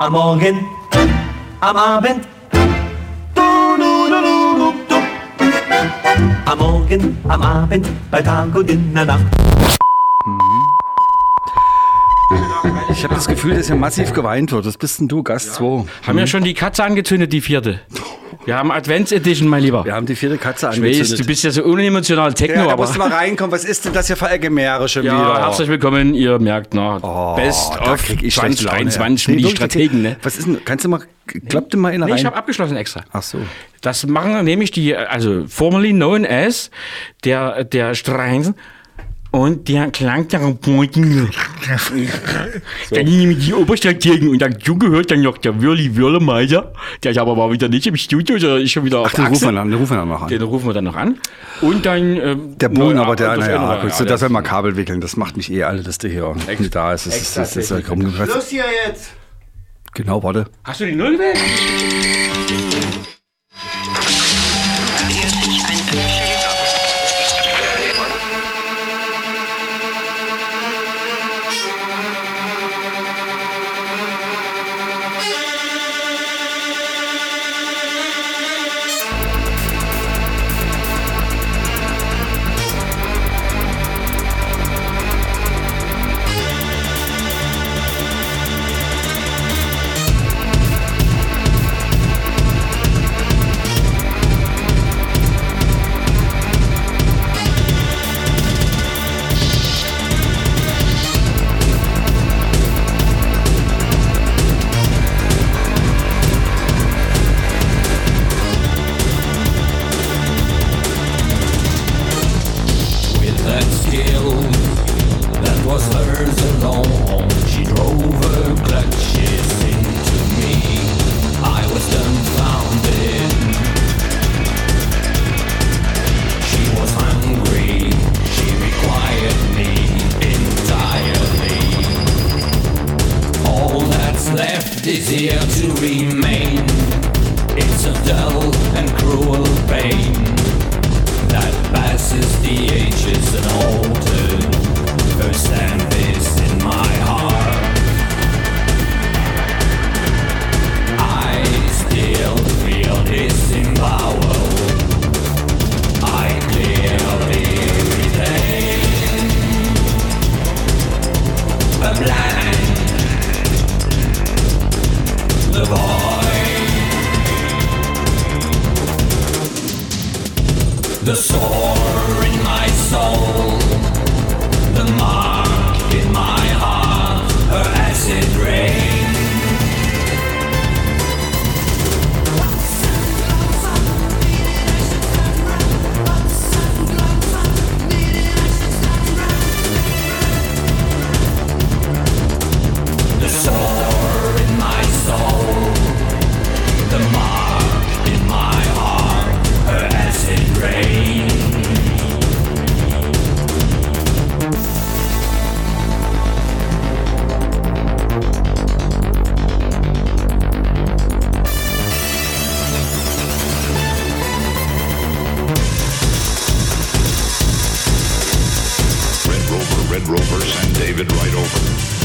Am Morgen, am Abend. Du, du, du, du, du, du. Am Morgen, am Abend, bei Tag und in der Nacht. Ich habe das Gefühl, dass hier massiv geweint wird. Das bist denn du, Gast 2. Haben ja schon die Katze angezündet, die vierte. Wir haben Advents Edition, mein Lieber. Wir haben die vierte Katze Ich weiß, du angezündet. bist ja so unemotional Techno, Ja, da aber. musst du mal reinkommen. Was ist denn das hier für Allgemäre schon Ja, wieder? herzlich willkommen, ihr merkt, na, Oh, Best of krieg ich schlechte Laune. 2023 Nee, mit die wirklich, Strategen, ne? Was ist denn, kannst du mal, klappt mal in Nee, rein? ich habe abgeschlossen extra. Ach so. Das machen nämlich die, also formerly known as der, der Strein und der Klang der Rapporten. Dann nämlich die Oberstadtgegen und dazu gehört dann noch der Würli Würlemeiser, der ist aber mal wieder nicht im Studio, der ist schon wieder Ach, auf den rufen Achse. wir dann, den rufen wir dann noch an. Den rufen wir dann noch an. Und dann. ähm, Der Boden, na, aber der, das naja, andere, gut, so, ja, das werden wir Kabel wickeln. Das macht mich eh alle, dass der hier nicht da ist. Das ist, das ist, das ist rumgeplatzt. Schluss hier jetzt. Genau, warte. Hast du die Null weg? it right over.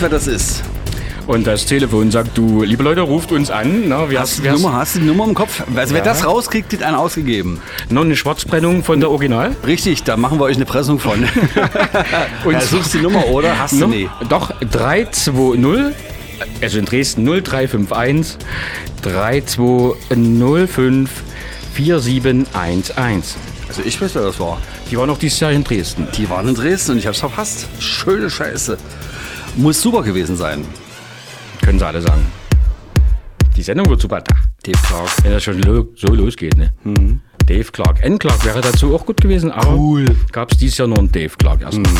Weiß, wer das ist. Und das Telefon sagt, du, liebe Leute, ruft uns an. Na, wer, Hast du, die wer, Nummer, hast die Nummer im Kopf? Also, wer Ja. das rauskriegt, kriegt einen ausgegeben. Noch eine Schwarzbrennung von der Original. Richtig, da machen wir euch eine Pressung von. Und ja, suchst die Nummer, oder? Hast du nie. Doch, 320, also in Dresden 0351 3205 4711. Also ich weiß, wer das war. Die war noch dieses Jahr in Dresden. Die waren in Dresden und ich hab's verpasst. Schöne Scheiße. Muss super gewesen sein. Können sie alle sagen. Die Sendung wird super. Da, Dave Clark. wenn das schon lo so losgeht, ne? Dave Clark. N. Clark wäre dazu auch gut gewesen, aber Cool. gab es dieses Jahr nur einen Dave Clark erst. doch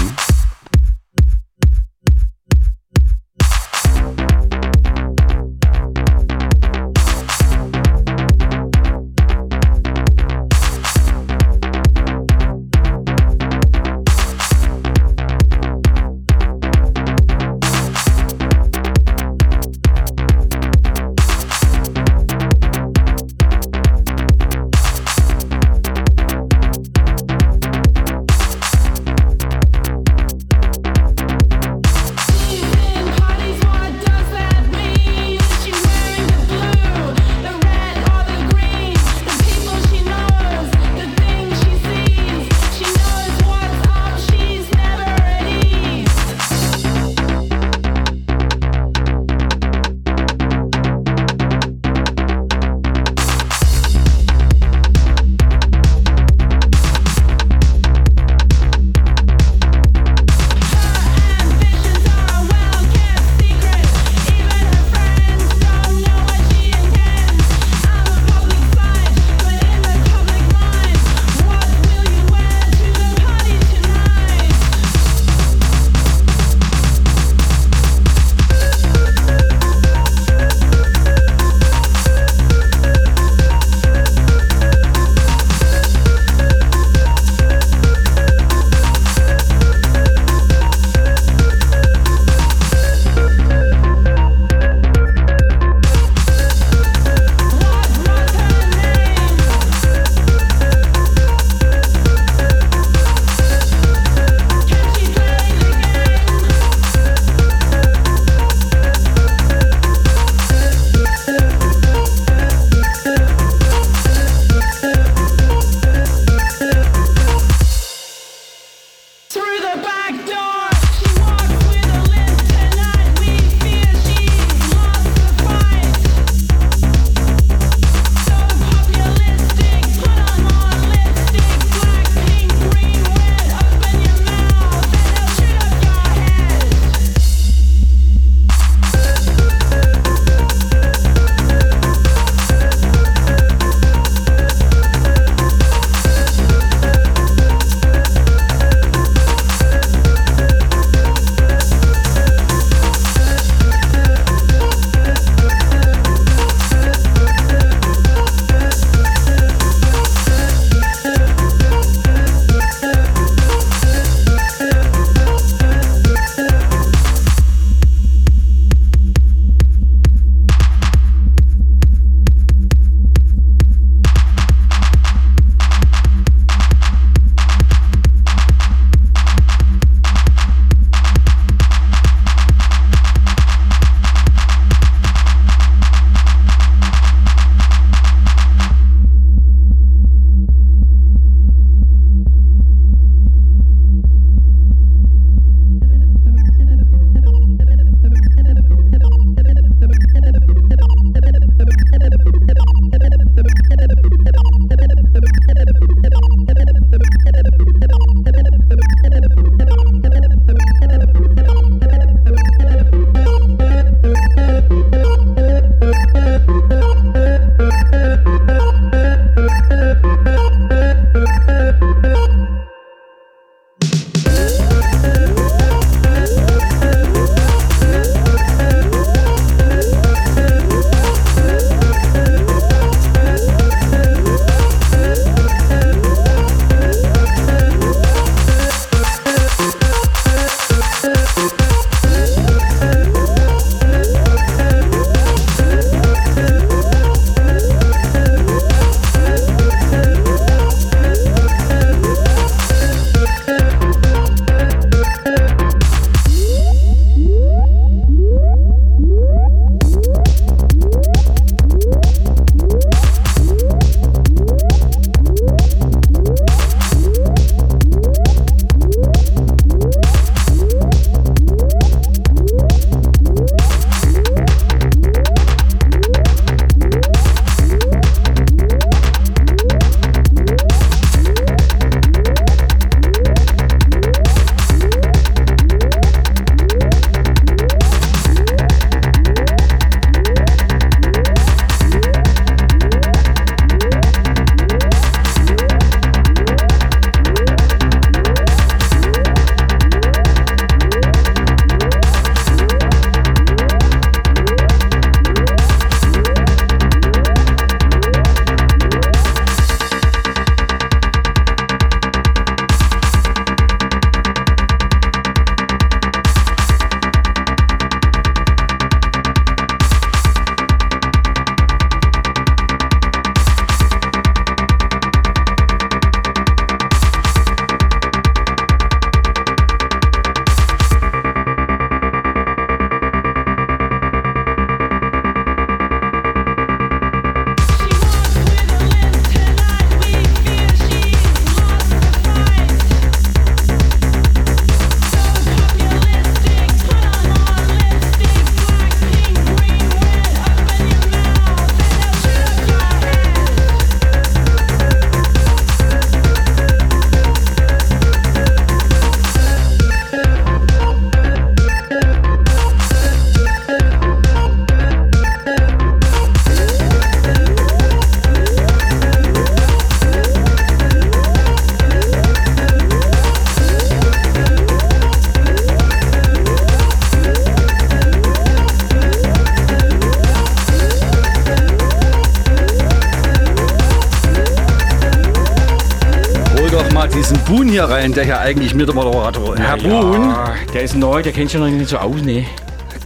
hier rein, der hier eigentlich mit der Moderator. Herr Boon, Ja, der ist neu, der kennt sich noch nicht so aus, ne?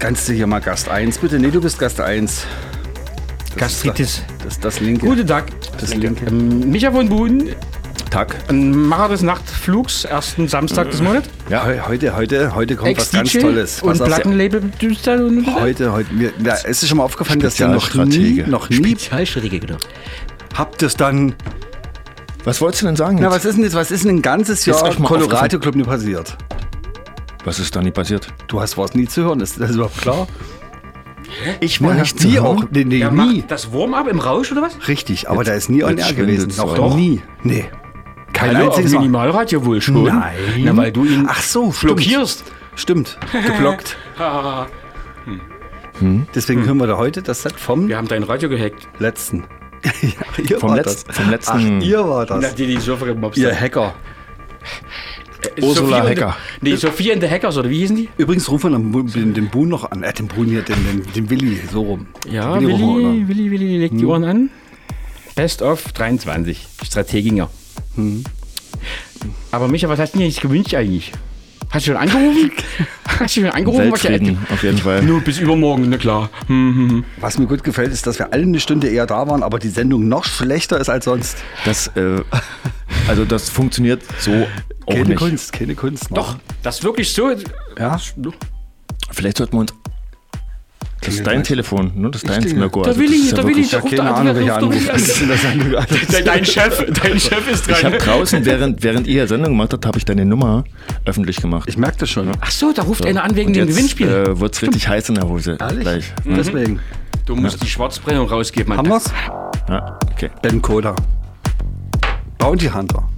kannst du hier mal Gast 1 bitte? Nee, du bist Gast 1. Gastritis. Das ist das linke. Guten Tag. Das linke. Ähm, Micha von Buhn, Tag. ein Macher des Nachtflugs, ersten Samstag des Monats. Ja, heu- heute, heute, heute kommt was ganz Tolles. und Was aus der- Plattenlabel-Producer und Heute, heute, mir, ja, es ist schon mal aufgefallen, dass ihr noch nie, noch nie genau. habt es dann. Was wolltest du denn sagen? Na, jetzt? was ist denn jetzt, was ist denn ein ganzes Jahr mal Colorado Club nie passiert? was ist da nie passiert? Du hast was nie zu hören, ist das überhaupt klar? Ich Ja, war nicht nie zu auch. hören. Nee, nee, Der nie. das Warm-up im Rausch oder was? Richtig, aber da ist nie on jetzt air gewesen. Noch so. nie. Nee. Kein Hallo, auf einziges Mal. Minimalradio wohl schon. Nein. Na, weil du ihn Ach so, stimmt. blockierst. Stimmt, geblockt. Deswegen hören wir da heute das Set vom Wir haben dein Radio gehackt. letzten. Ja, ihr Vom Letz- das. vom letzten- Ach, ihr war das. hat dir die Server gemobst. Ihr Hacker. Äh, Ursula Sophie Hacker. Die, nee, Sophie and the Hackers, oder wie hießen die? Übrigens rufen wir den, den, Boon noch an. Äh, den Boon hier, den, den, den Willi, so rum. Ja, Willi, an. Willi, Willi, legt die Ohren an. Best of 23. Strateginger. Aber Micha, was hast du dir jetzt gewünscht eigentlich? Hast du schon angerufen? hast du schon angerufen? Weltfrieden, auf jeden Fall. Nur bis übermorgen, na klar. Hm, hm, hm. Was mir gut gefällt, ist, dass wir alle eine Stunde eher da waren, aber die Sendung noch schlechter ist als sonst. Das, äh, also das funktioniert so auch Keine nicht. Kunst, keine Kunst. ne? Doch, das ist wirklich so. Ja? Vielleicht sollten wir uns. Das ist dein Telefon, ne? Das ist dein klingel. Mirko. Also das Willi, ist ja der Willi, wirklich- der Ja, ruft keine da- Ahnung, welcher Anruf. Dein, Chef, dein Chef ist dran. Ich habe draußen, während, während ihr Sendung gemacht habt, habe ich deine Nummer öffentlich gemacht. Ich merke das schon. Ach so, da ruft einer an wegen Und dem jetzt, Gewinnspiel. Äh, wird's richtig heiß in der Hose. Ehrlich? Gleich. Deswegen. du musst die Schwarzbrennung rausgeben. Haben wir's? Ja, okay. Ben Koda. Bounty Hunter.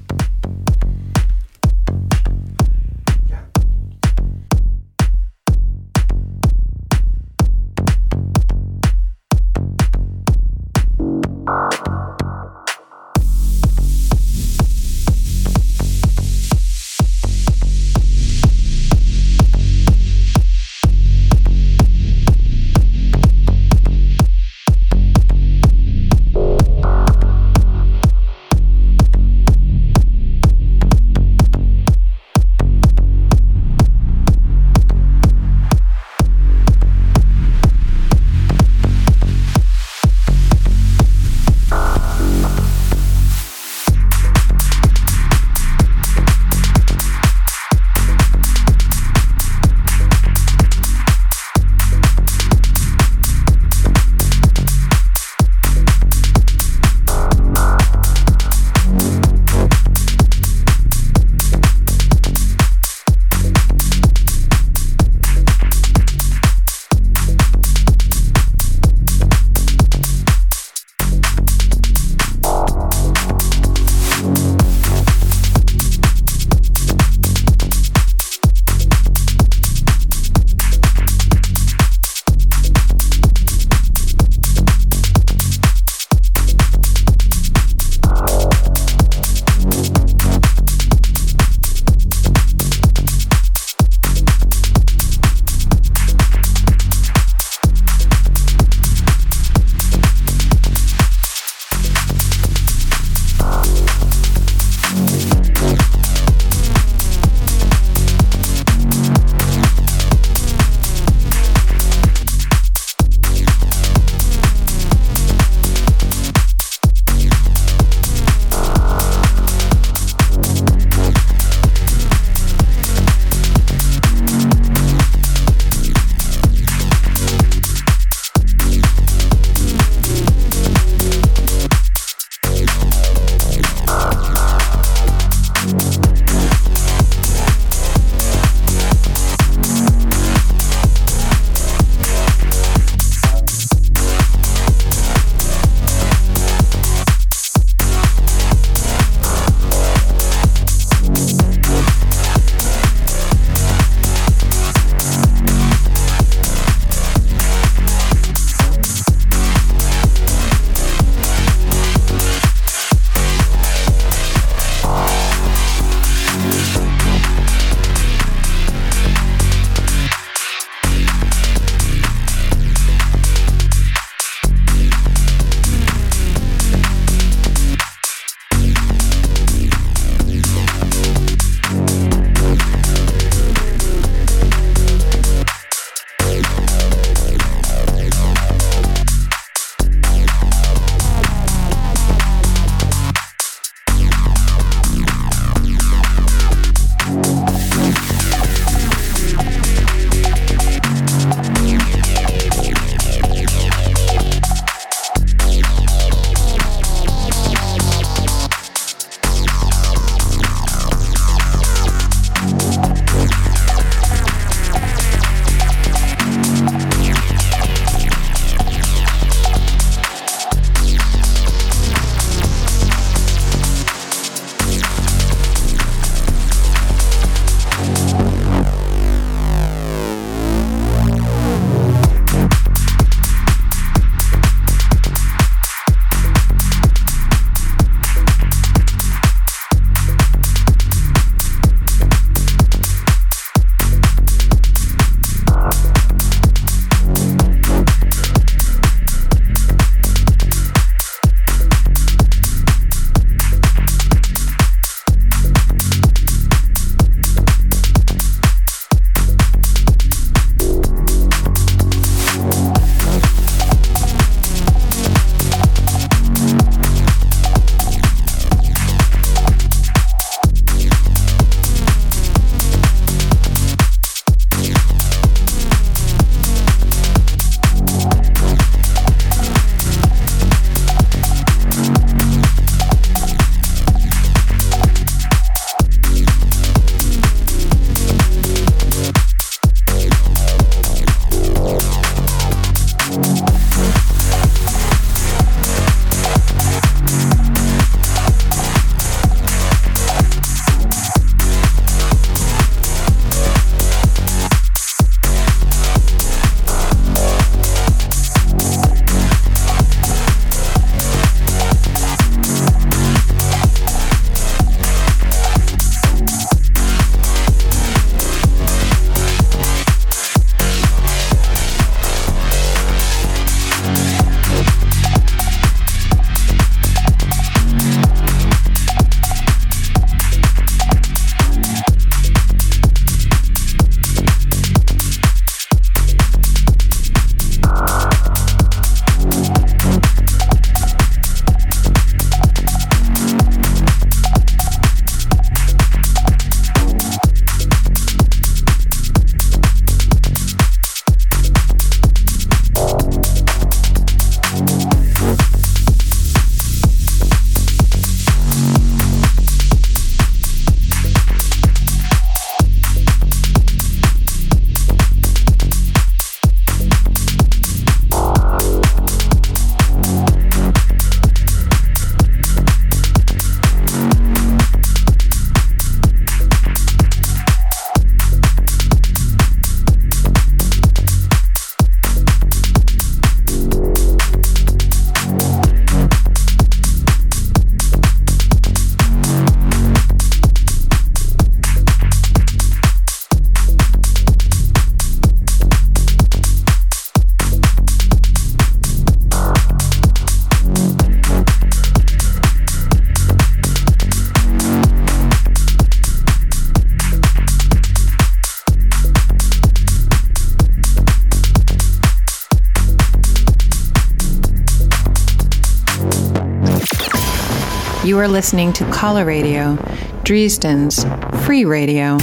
You are listening to Caller Radio, Dresden's free radio.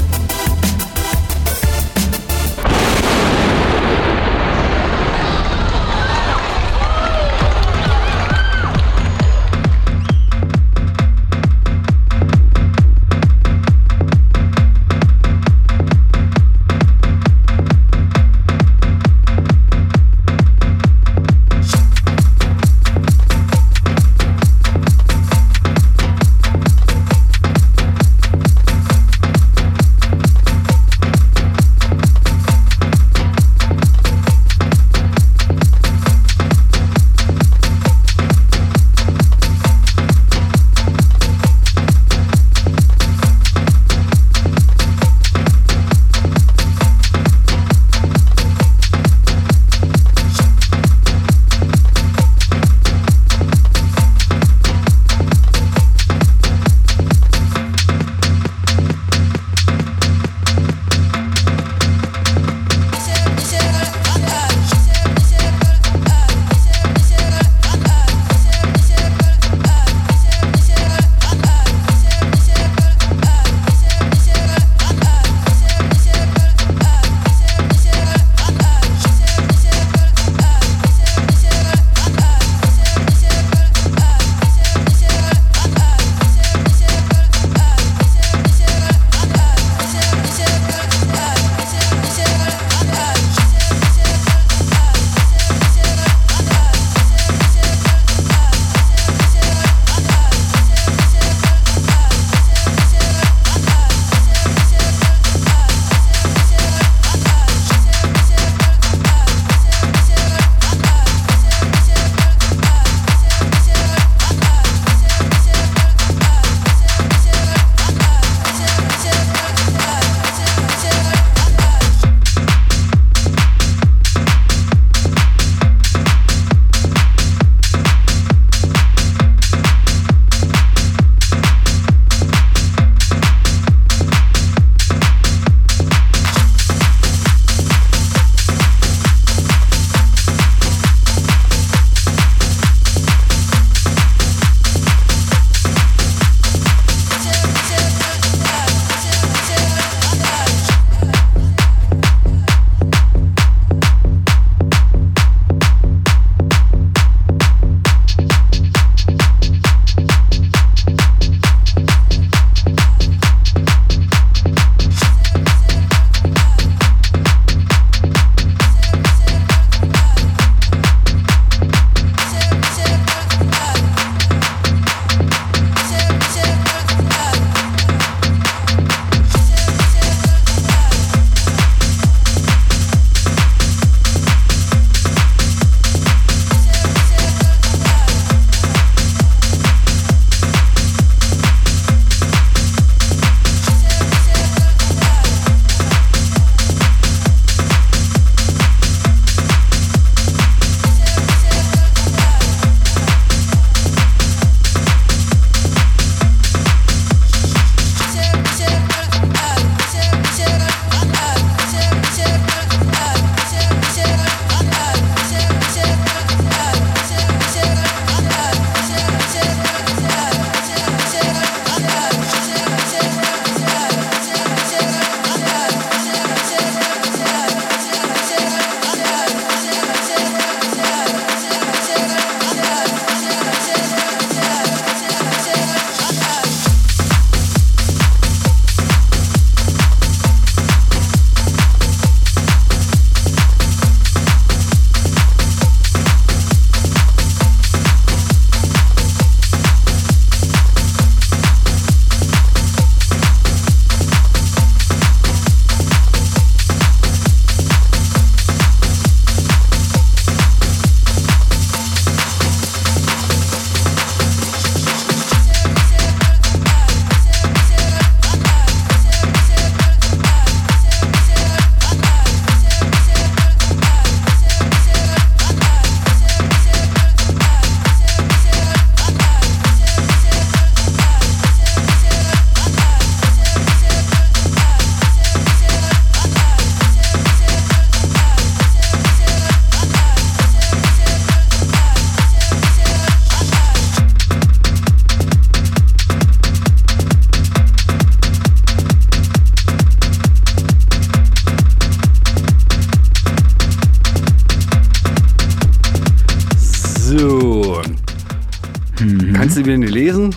Kannst du wieder nicht lesen?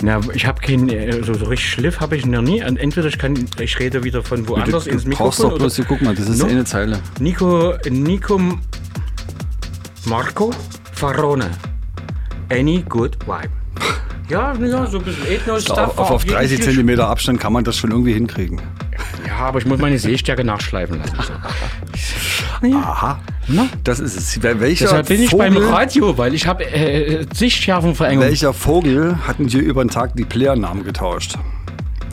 Na, ich habe keinen, äh, so, richtig Schliff habe ich noch nie. Und Entweder ich kann, ich rede wieder von woanders du, ins du brauchst Mikrofon doch bloß, hier, guck mal, das ist No. eine Zeile. Nico, Nico Marco Farone. Any good vibe. Ja, ja, so ein bisschen Ethno-Stuff. Auf, auf, auf 30 jeden Fall. Zentimeter Abstand kann man das schon irgendwie hinkriegen. Ja, aber ich muss meine Sehstärke nachschleifen lassen. So. Aha. Das ist es. Wel- Welcher Deshalb bin ich Vogel, beim Radio, weil ich habe äh, Sichtschärfenverengung. Welcher Vogel hatten hier über den Tag die Playernamen getauscht?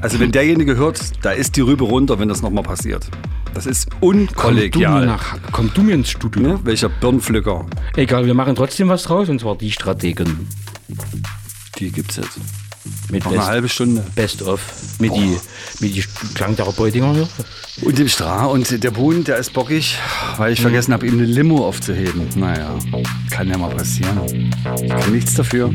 Also wenn derjenige hört, da ist die Rübe runter, wenn das nochmal passiert. Das ist Komm du, mir unkollegial. nach, komm du mir ins Studio. Ne? Welcher Birnpflücker? Egal, wir machen trotzdem was draus, und zwar die Strategen. Die gibt's jetzt. Mit Noch Best, eine halbe Stunde. Best of. Mit Boah. die, mit die Klangtherapeutin und dem Stra und der Bohnen, der ist bockig, weil ich mhm. vergessen habe, ihm eine Limo aufzuheben. Naja, kann ja mal passieren. Ich kann nichts dafür.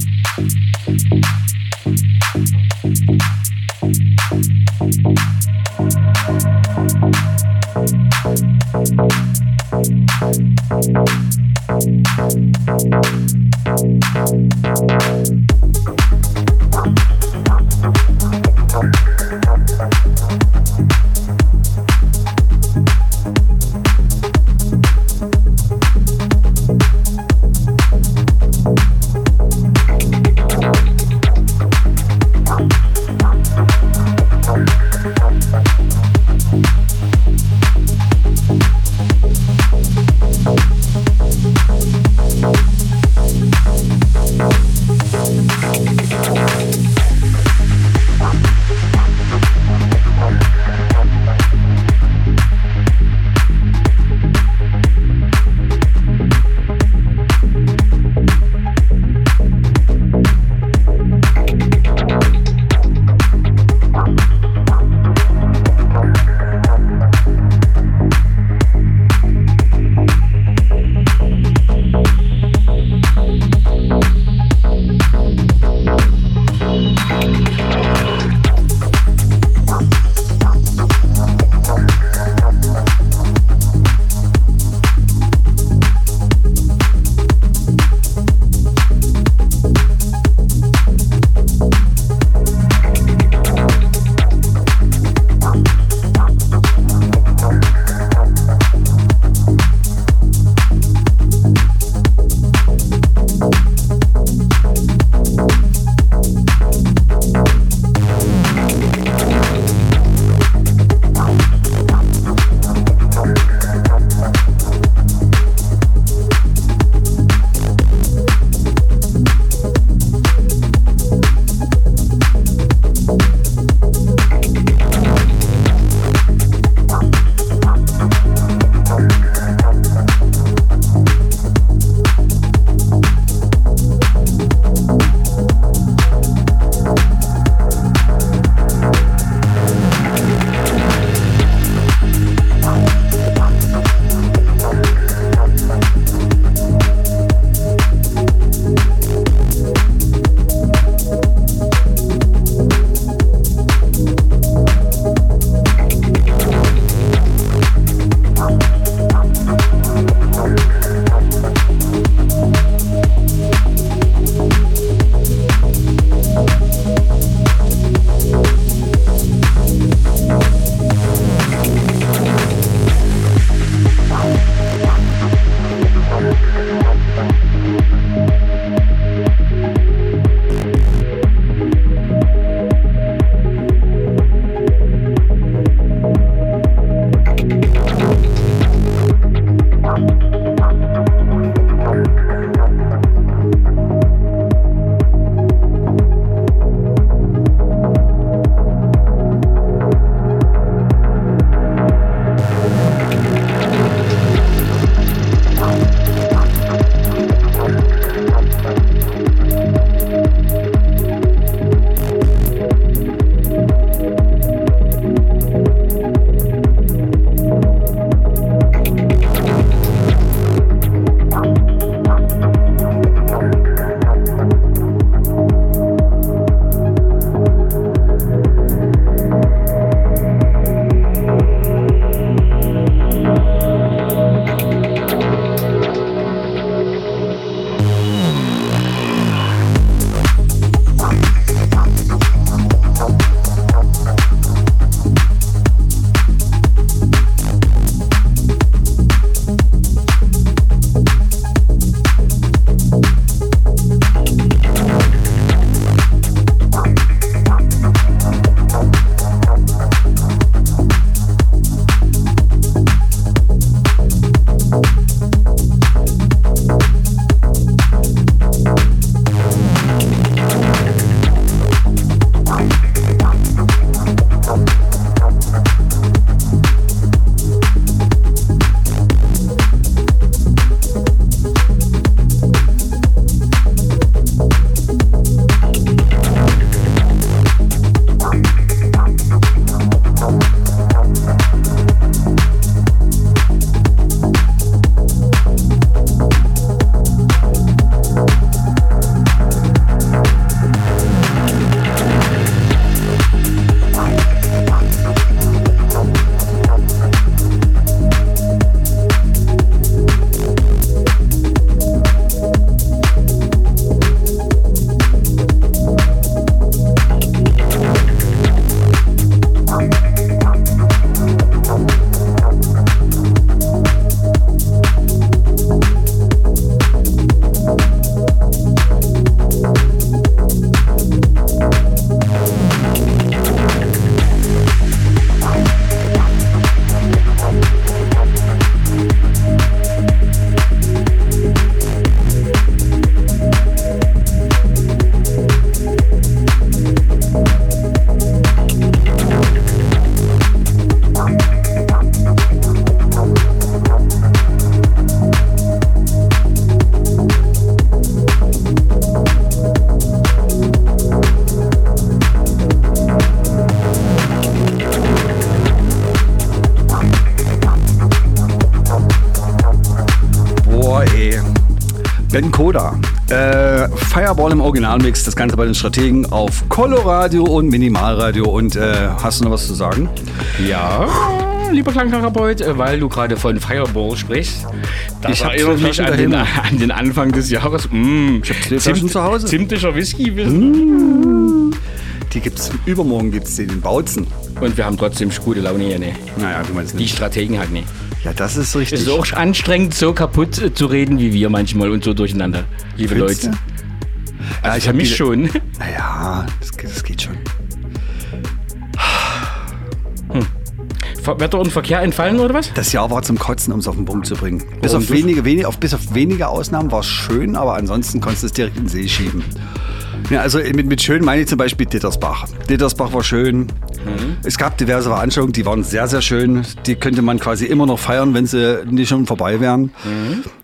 Musik Koda. Äh, Fireball im Originalmix, das Ganze bei den Strategen auf Coloradio und Minimalradio. Und äh, hast du noch was zu sagen? Ja, lieber Klangtherapeut, äh, weil du gerade von Fireball sprichst. Das Ich zwei mich an den, an den Anfang des Jahres. Mm, ich zwei Flaschen zu Hause. Zimtischer Whisky. Die gibt's übermorgen gibt's den in Bautzen. Und wir haben trotzdem gute Laune hier. Ne? Naja, du meinst Die nicht. Strategen halt nicht. Ja, das ist Es richtig. ist auch anstrengend, so kaputt zu reden wie wir manchmal und so durcheinander, liebe Findest Leute. Also ich für hab mich die- schon. Naja, das, geht- das geht schon. Wetter und Verkehr entfallen oder was? Das Jahr war zum Kotzen, um es auf den Punkt zu bringen. Bis Warum auf, wenige, wenige, auf, bis auf wenige Ausnahmen war es schön, aber ansonsten konntest du es direkt in den See schieben. Ja, also mit, mit schön meine ich zum Beispiel Dittersbach. Dittersbach war schön. Es gab diverse Veranstaltungen, die waren sehr, sehr schön. Die könnte man quasi immer noch feiern, wenn sie nicht schon vorbei wären.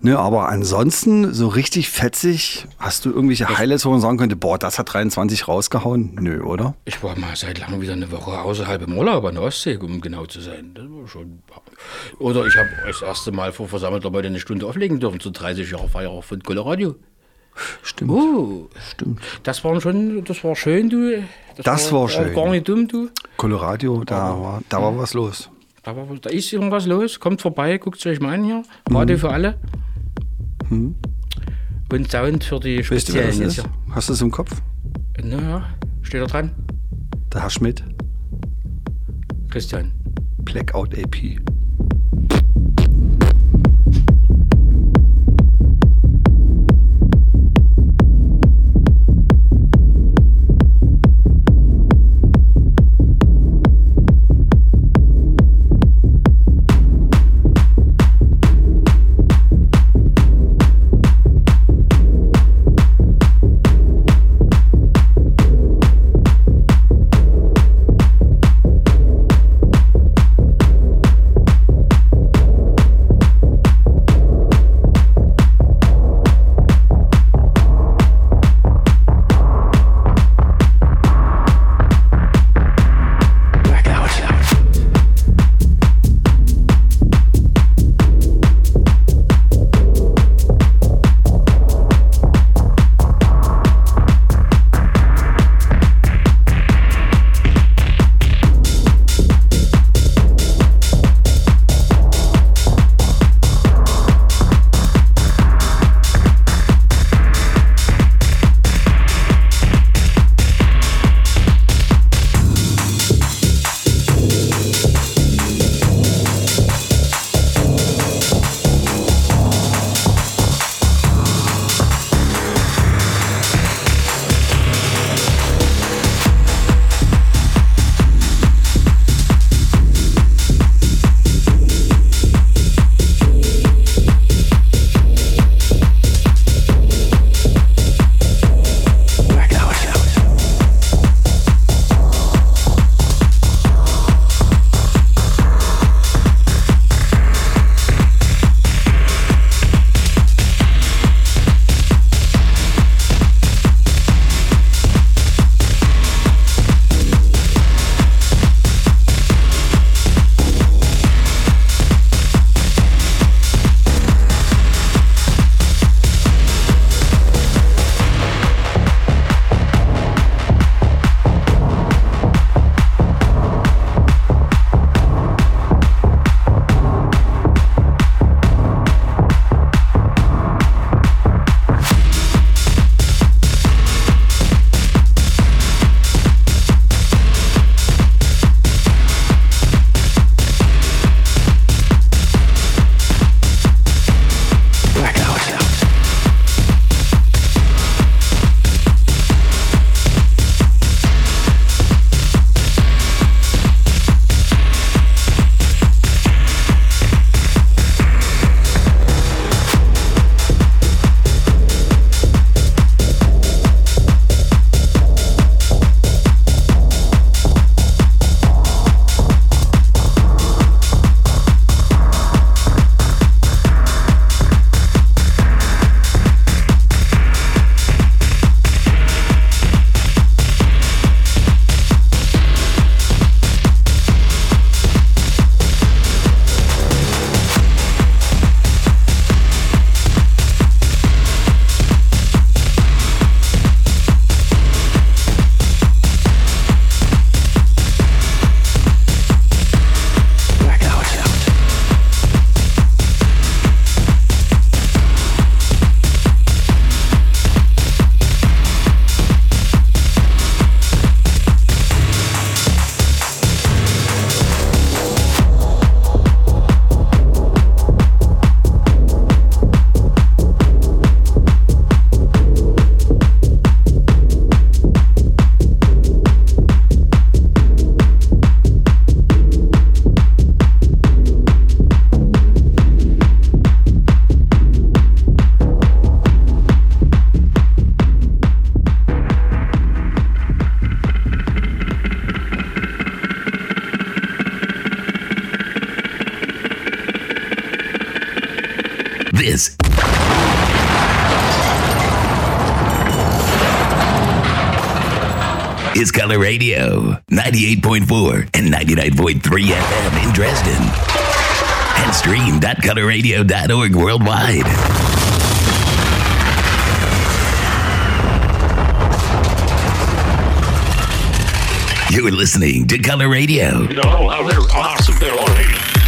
Ne, aber ansonsten, so richtig fetzig, hast du irgendwelche Highlights, wo man sagen könnte, boah, das hat 23 rausgehauen? Nö, oder? Ich war mal seit langem wieder eine Woche außerhalb im Urlaub an der Ostsee, um genau zu sein. Das war schon. Oder ich habe das erste Mal vor versammelter Leute eine Stunde auflegen dürfen zu 30 Jahre Feier von Colorado. Stimmt. Oh, Stimmt. das war schon, das war schön, du. Das war auch schön. Gar nicht dumm, du. Colorado, da war, da war was los. Da, war, da ist irgendwas los. Kommt vorbei, guckt es euch mal an hier. Party für alle. Und Sound für die Weißt du, wer Speziellen das ist? Hast du es im Kopf? Naja, steht da dran. Der Herr Schmidt, Christian. Blackout AP. Color Radio, 98.4 and 99.3 FM in Dresden. And stream.colorradio.org worldwide. You're listening to Color Radio. You know how they're awesome they're already.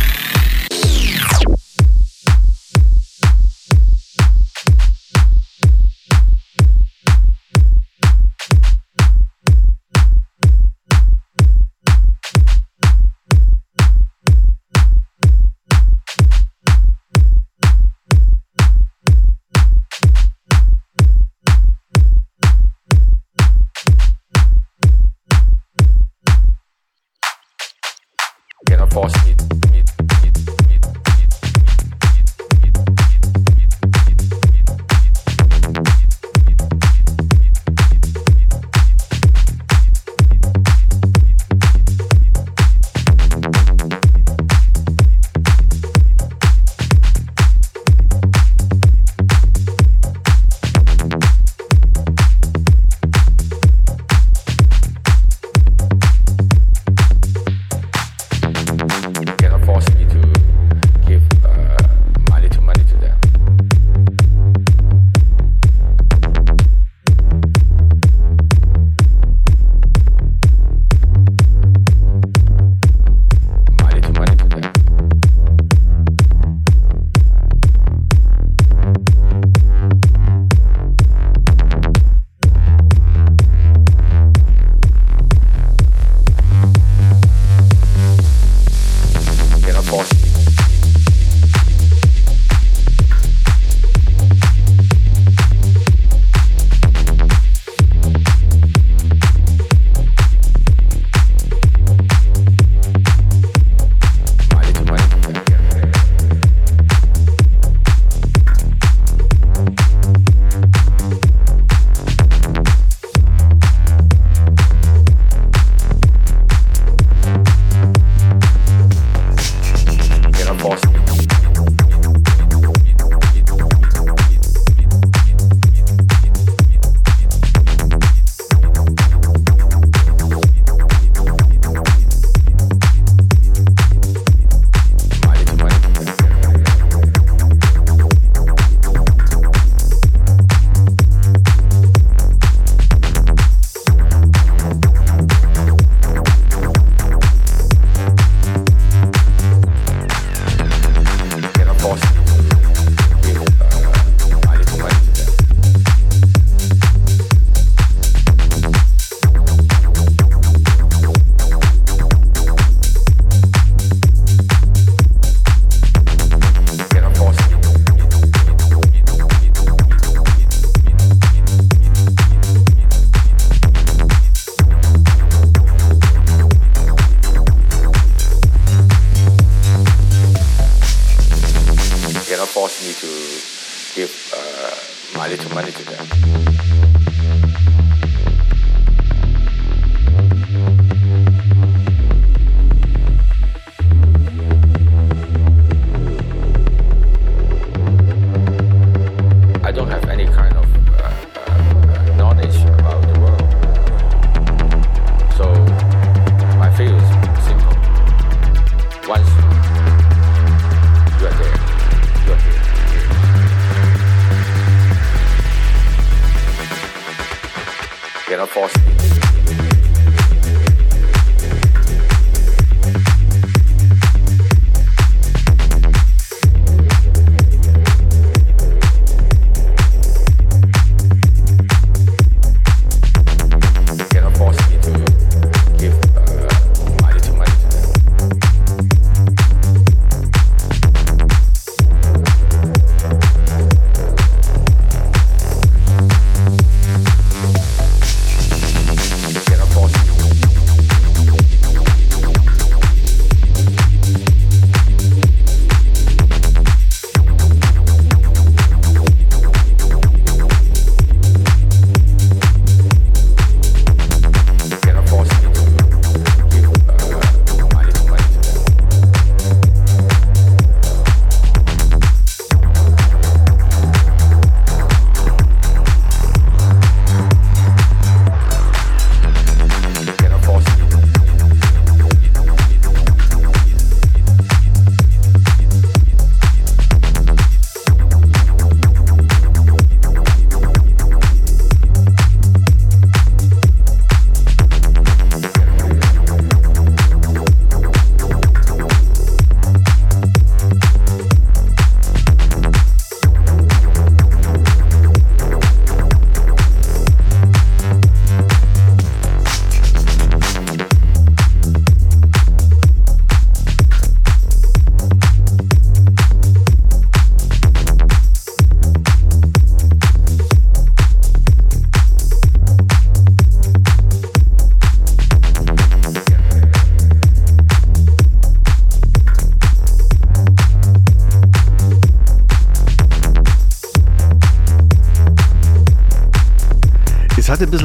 give uh, my little money to them.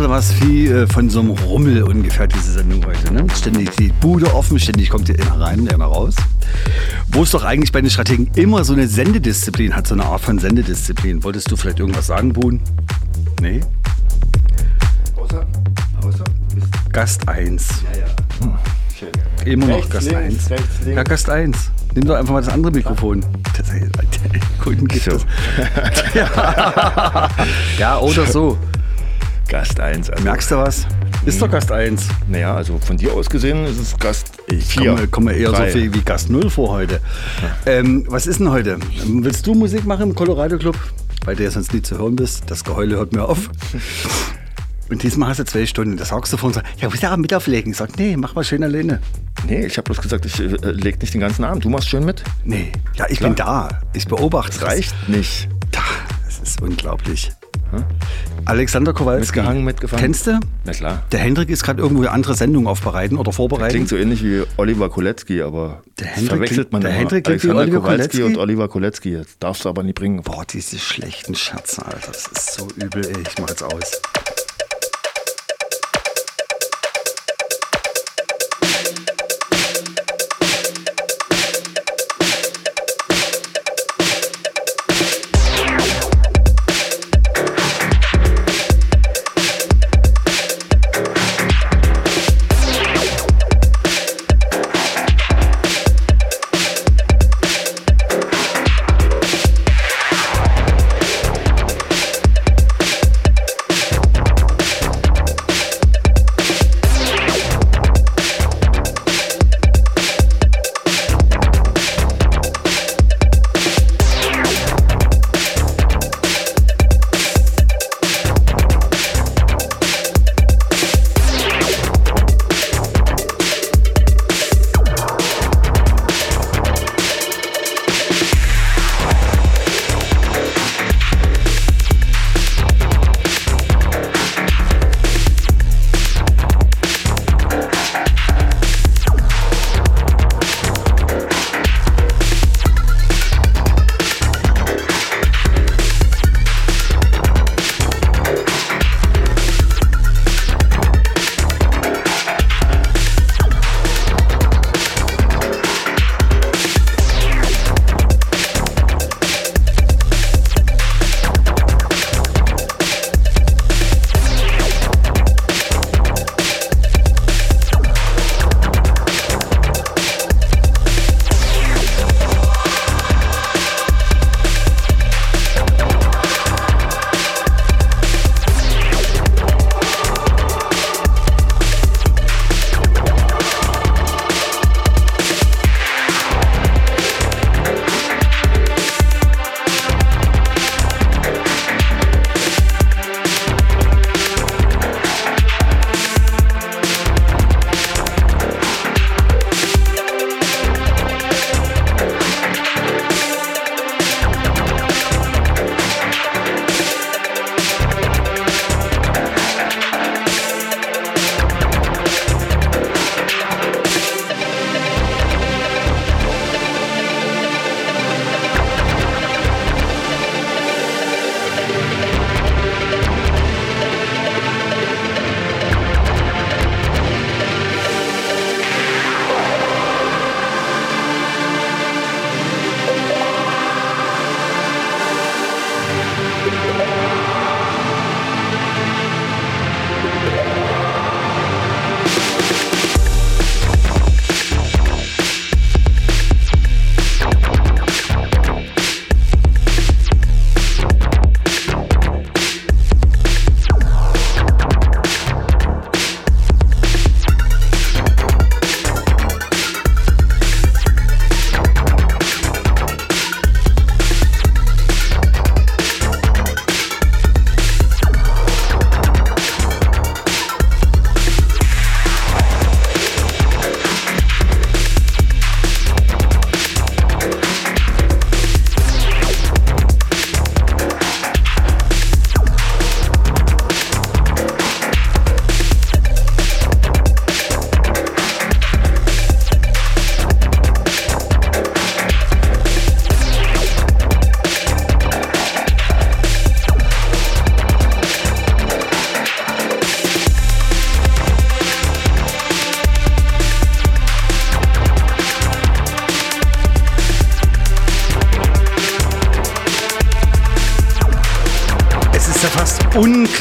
Was wie äh, von so einem Rummel ungefähr, diese Sendung heute. Ne? Ständig die Bude offen, ständig kommt hier einer rein, einer raus. Wo es doch eigentlich bei den Strategen immer so eine Sendedisziplin hat, so eine Art von Sendedisziplin. Wolltest du vielleicht irgendwas sagen, Boon? Nee? Außer? Außer? Gast 1. Ja, ja. Schön. Immer noch Rechts, Gast links, 1. rechts, links. Ja, Gast 1. Nimm doch einfach mal das andere Mikrofon. Das, Kunden gibt So. Ja. ja, oder so. Gast 1. Also, Merkst du was? Ist doch Gast 1. Naja, also von dir aus gesehen ist es Gast Ich 4. komme, komme eher Drei. so viel wie Gast 0 vor heute. Ähm, was ist denn heute? Willst du Musik machen im Colorado Club? Weil du ja sonst nie zu hören bist. Das Geheule hört mir auf. Und diesmal hast du zwei Stunden. Da sagst du vor und sagst, ja, willst du auch mit auflegen? Ich sag, nee, mach mal schön alleine. Nee, ich habe bloß gesagt, ich äh, leg nicht den ganzen Abend. Du machst schön mit. Nee, ja, ich bin da. Ich beobachte. Das reicht nicht. Da, das ist unglaublich. Alexander Kowalski. Mitgehangen, mitgefangen. Kennst du? Na klar. Der Hendrik ist gerade irgendwo eine andere Sendung aufbereiten oder vorbereiten. Klingt so ähnlich wie Oliver Kolecki, aber Der Hendrik verwechselt man der immer. Hendrik Alexander Oliver Kowalski Kolecki? und Oliver Kolecki. Das darfst du aber nie bringen. Boah, diese schlechten Scherze, Alter. Das ist so übel, ey. Ich mach jetzt aus.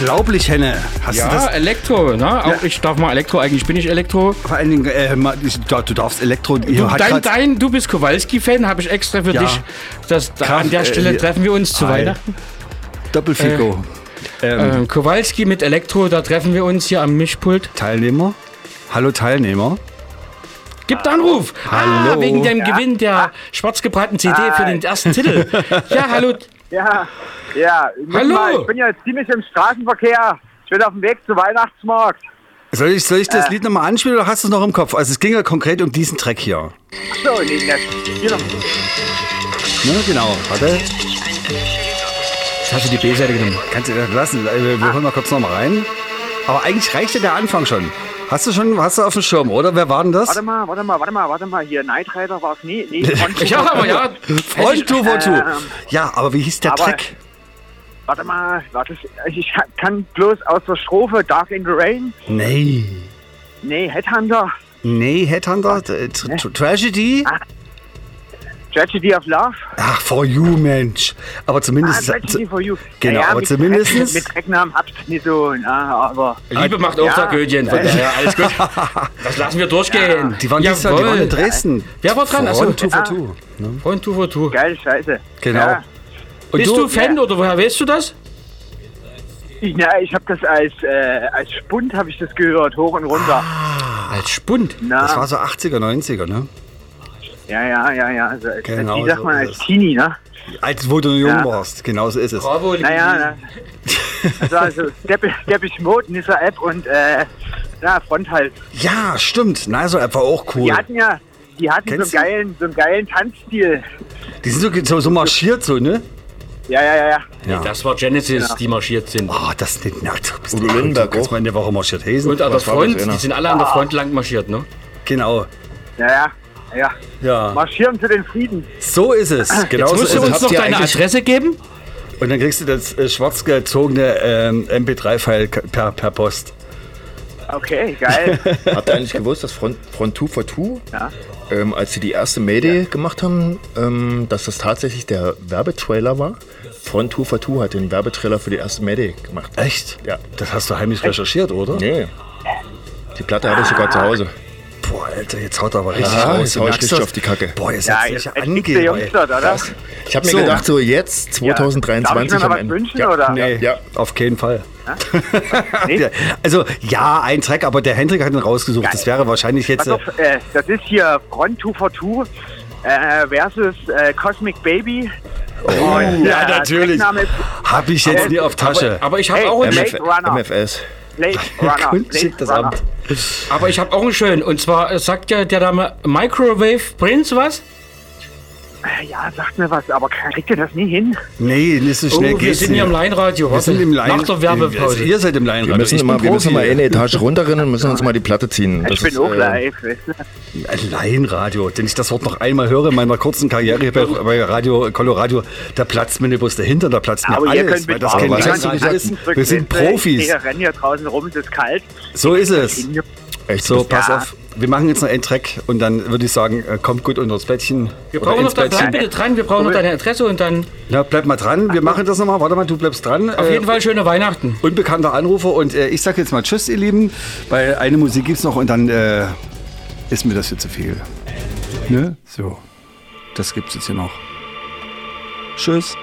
Unglaublich, Henne. Hast du Ja, das? Elektro, ne? Auch ich darf mal Elektro, eigentlich bin ich Elektro. Vor allen Dingen, äh, du du darfst Elektro. Du, dein, dein, du bist Kowalski-Fan, habe ich extra für Ja. dich. Das, da, Kraft, an der äh, Stelle hier. treffen wir uns zu Ei. Weihnachten. Doppelfico. ähm, Ähm, Kowalski mit Elektro, da treffen wir uns hier am Mischpult. Teilnehmer. Hallo Teilnehmer. Gibt Anruf. Hallo. Ah, wegen dem Gewinn der schwarz gebratenen CD für den ersten Titel. Ja, hallo. Ja, ja. ich Hallo. Mal, ich bin ja jetzt ziemlich im Straßenverkehr. Ich bin auf dem Weg zum Weihnachtsmarkt. Soll ich, soll ich das Äh. Lied nochmal anspielen oder hast du es noch im Kopf? Also es ging ja konkret um diesen Track hier. So, nee, das, hier noch. Ne, genau. Warte. Jetzt hast du die B-Seite genommen. Kannst du das lassen? Äh, Wir wir holen mal kurz nochmal rein. Aber eigentlich reicht ja der Anfang schon. Hast du schon, hast du auf dem Schirm, oder? Wer war denn das? Warte mal, warte mal, warte mal, warte mal. Hier, Night Rider war es nie. Nee, Front- Ja, aber ja. Freund tu for tu. Ähm, Ja, aber wie hieß der aber- Track? Warte mal, warte, ich kann bloß aus der Strophe Dark in the Rain. Nee. Nee, Headhunter. Nee, Headhunter? Tragedy? Ah. Tragedy of Love. Ach, for you, Mensch. Aber Ah, zumindest. Tragedy for You. Genau, aber mit zumindestens- Mit Drecknamen hab's nicht so, na, aber. Liebe macht auch Ja. Tragödien. Von daher alles gut. Das lassen wir durchgehen. Die waren, dieses Jahr, die waren in Dresden. Wer war dran? Achso, Front two for Ah. two. Freund tu for tu. Geil, scheiße. Genau. Ja. Und Bist du Fan oder woher weißt du das? Ich, na, ich hab das als, äh, als Spund habe ich das gehört, hoch und runter. Als Spund. Na, Das war so 80er, 90er, ne? Ja, ja, ja, ja. Also, als, Genau wie sagt so man, als. Teenie, ne? Als wo du jung Ja. warst. Genau so ist es. Bravo. Naja, na, also, also Deppich, Deppich Mode, Nissa App und äh, ja, Front halt. Ja, stimmt. Nicer App war auch cool. Die hatten ja, die hatten so einen, geilen, so einen geilen Tanzstil. Die sind so, so, so marschiert, so, ne? Ja, ja, ja, ja. Ja. Das war Genesis, die marschiert sind. Oh, das nicht. Na, du bist Udo Lindenberg auch. mal in der Woche marschiert Hesen. Und an der Front, die sind alle an der Front lang marschiert, ne? Genau. Ja, ja, ja. Ja. Marschieren für den Frieden. So ist es. Genau Jetzt so musst ist du uns es. noch deine Adresse geben. Und dann kriegst du das äh, schwarz gezogene ähm, MP3-File per, per Post. Okay, geil. Habt ihr eigentlich gewusst, dass Front, Front 2 for 2, Ja. ähm, als sie die erste Mayday gemacht haben, ähm, dass das tatsächlich der Werbetrailer war? Front 2 for 2 hat den Werbetrailer für die erste Mayday gemacht. Echt? Ja. Das hast du heimlich recherchiert, oder? Nee. Die Platte hatte ich sogar zu Hause. Boah, Alter, jetzt haut er aber richtig Ja, raus. jetzt hau ich richtig auf die Kacke. Boah, jetzt Ja, jetzt sich jetzt. Jungster, oder? Ich habe mir So. gedacht, so jetzt, 2023 Darf ich mir noch am was Ende. wünschen, ja. oder? Nee, Ja. auf keinen Fall. Ja, Also, ja, ein Track, aber der Hendrik hat ihn rausgesucht. Geil. Das wäre wahrscheinlich jetzt. Auf, äh, das ist hier Front 2 for 2 äh, versus äh, Cosmic Baby. Oh, ja, natürlich. Habe ich jetzt nie auf Tasche. Aber, aber ich habe Hey, auch einen, MF Runner. MFS. Blade Runner. Blade das Runner. ab. aber ich habe auch einen schönen. Und zwar sagt ja der Dame Microwave Prince was? Äh, Ja, sagt mir was, aber kriegt ihr das nie hin? Nee, nicht so schnell oh, wir sind nicht. hier im Line-Radio. Wir warte. sind im Line. Nach der Werbepause. Ihr seid im Line. Wir müssen, ich bin wir müssen mal eine Etage runterrennen und müssen uns mal die Platte ziehen. Ich Das bin ist, auch äh, live. weißt du? Ein Laienradio. Wenn ich das Wort noch einmal höre in meiner kurzen Karriere bei, bei Radio Colorado, da platzt mir nicht bloß dahinter, da platzt mir Aber ihr alles, könnt weil das was ist. Wir sind Profis. Wir rennen hier draußen rum, es ist kalt. So ist es. Echt, So, so. pass Ja. auf. Wir machen jetzt noch einen Track und dann würde ich sagen, äh, kommt gut unter das Bettchen. Wir brauchen noch dein, bleib bitte dran, wir brauchen noch deine Adresse und dann Na, bleib mal dran. Wir machen das nochmal. Warte mal, du bleibst dran. auf jeden Fall schöne Weihnachten. Unbekannter Anrufer und äh, ich sag jetzt mal Tschüss, ihr Lieben, weil eine Musik gibt's noch und dann äh, ist mir das hier zu viel. Ne? So. Das gibt's jetzt hier noch. Tschüss.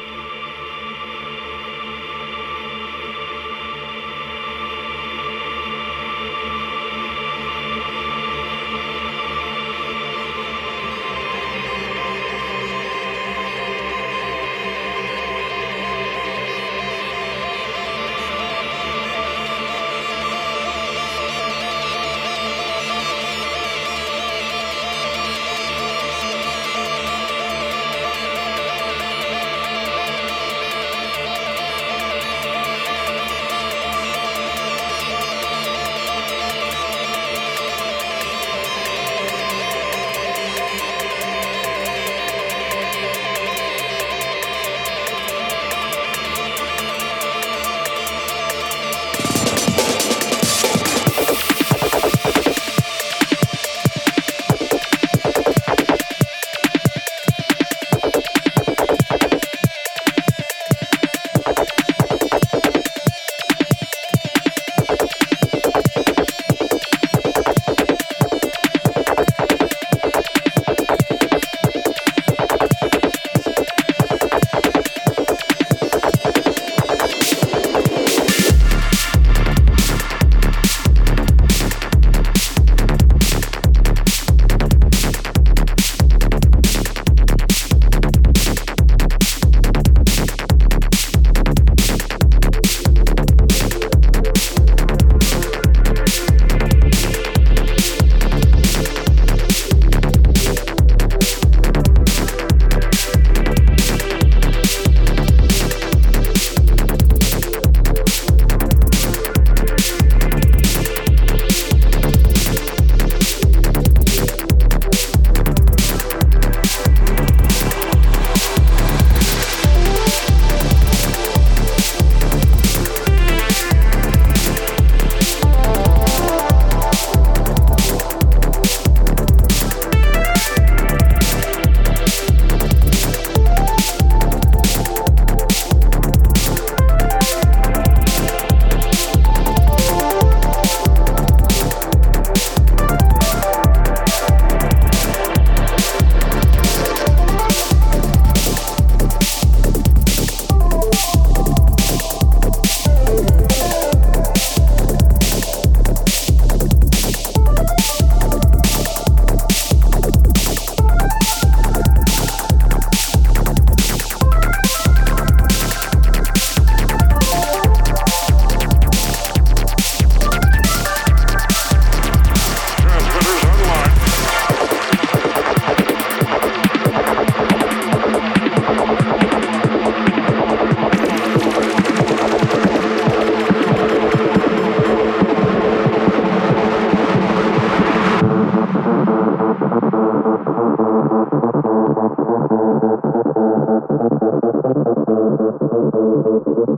どっち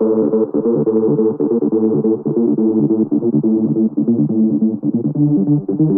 で?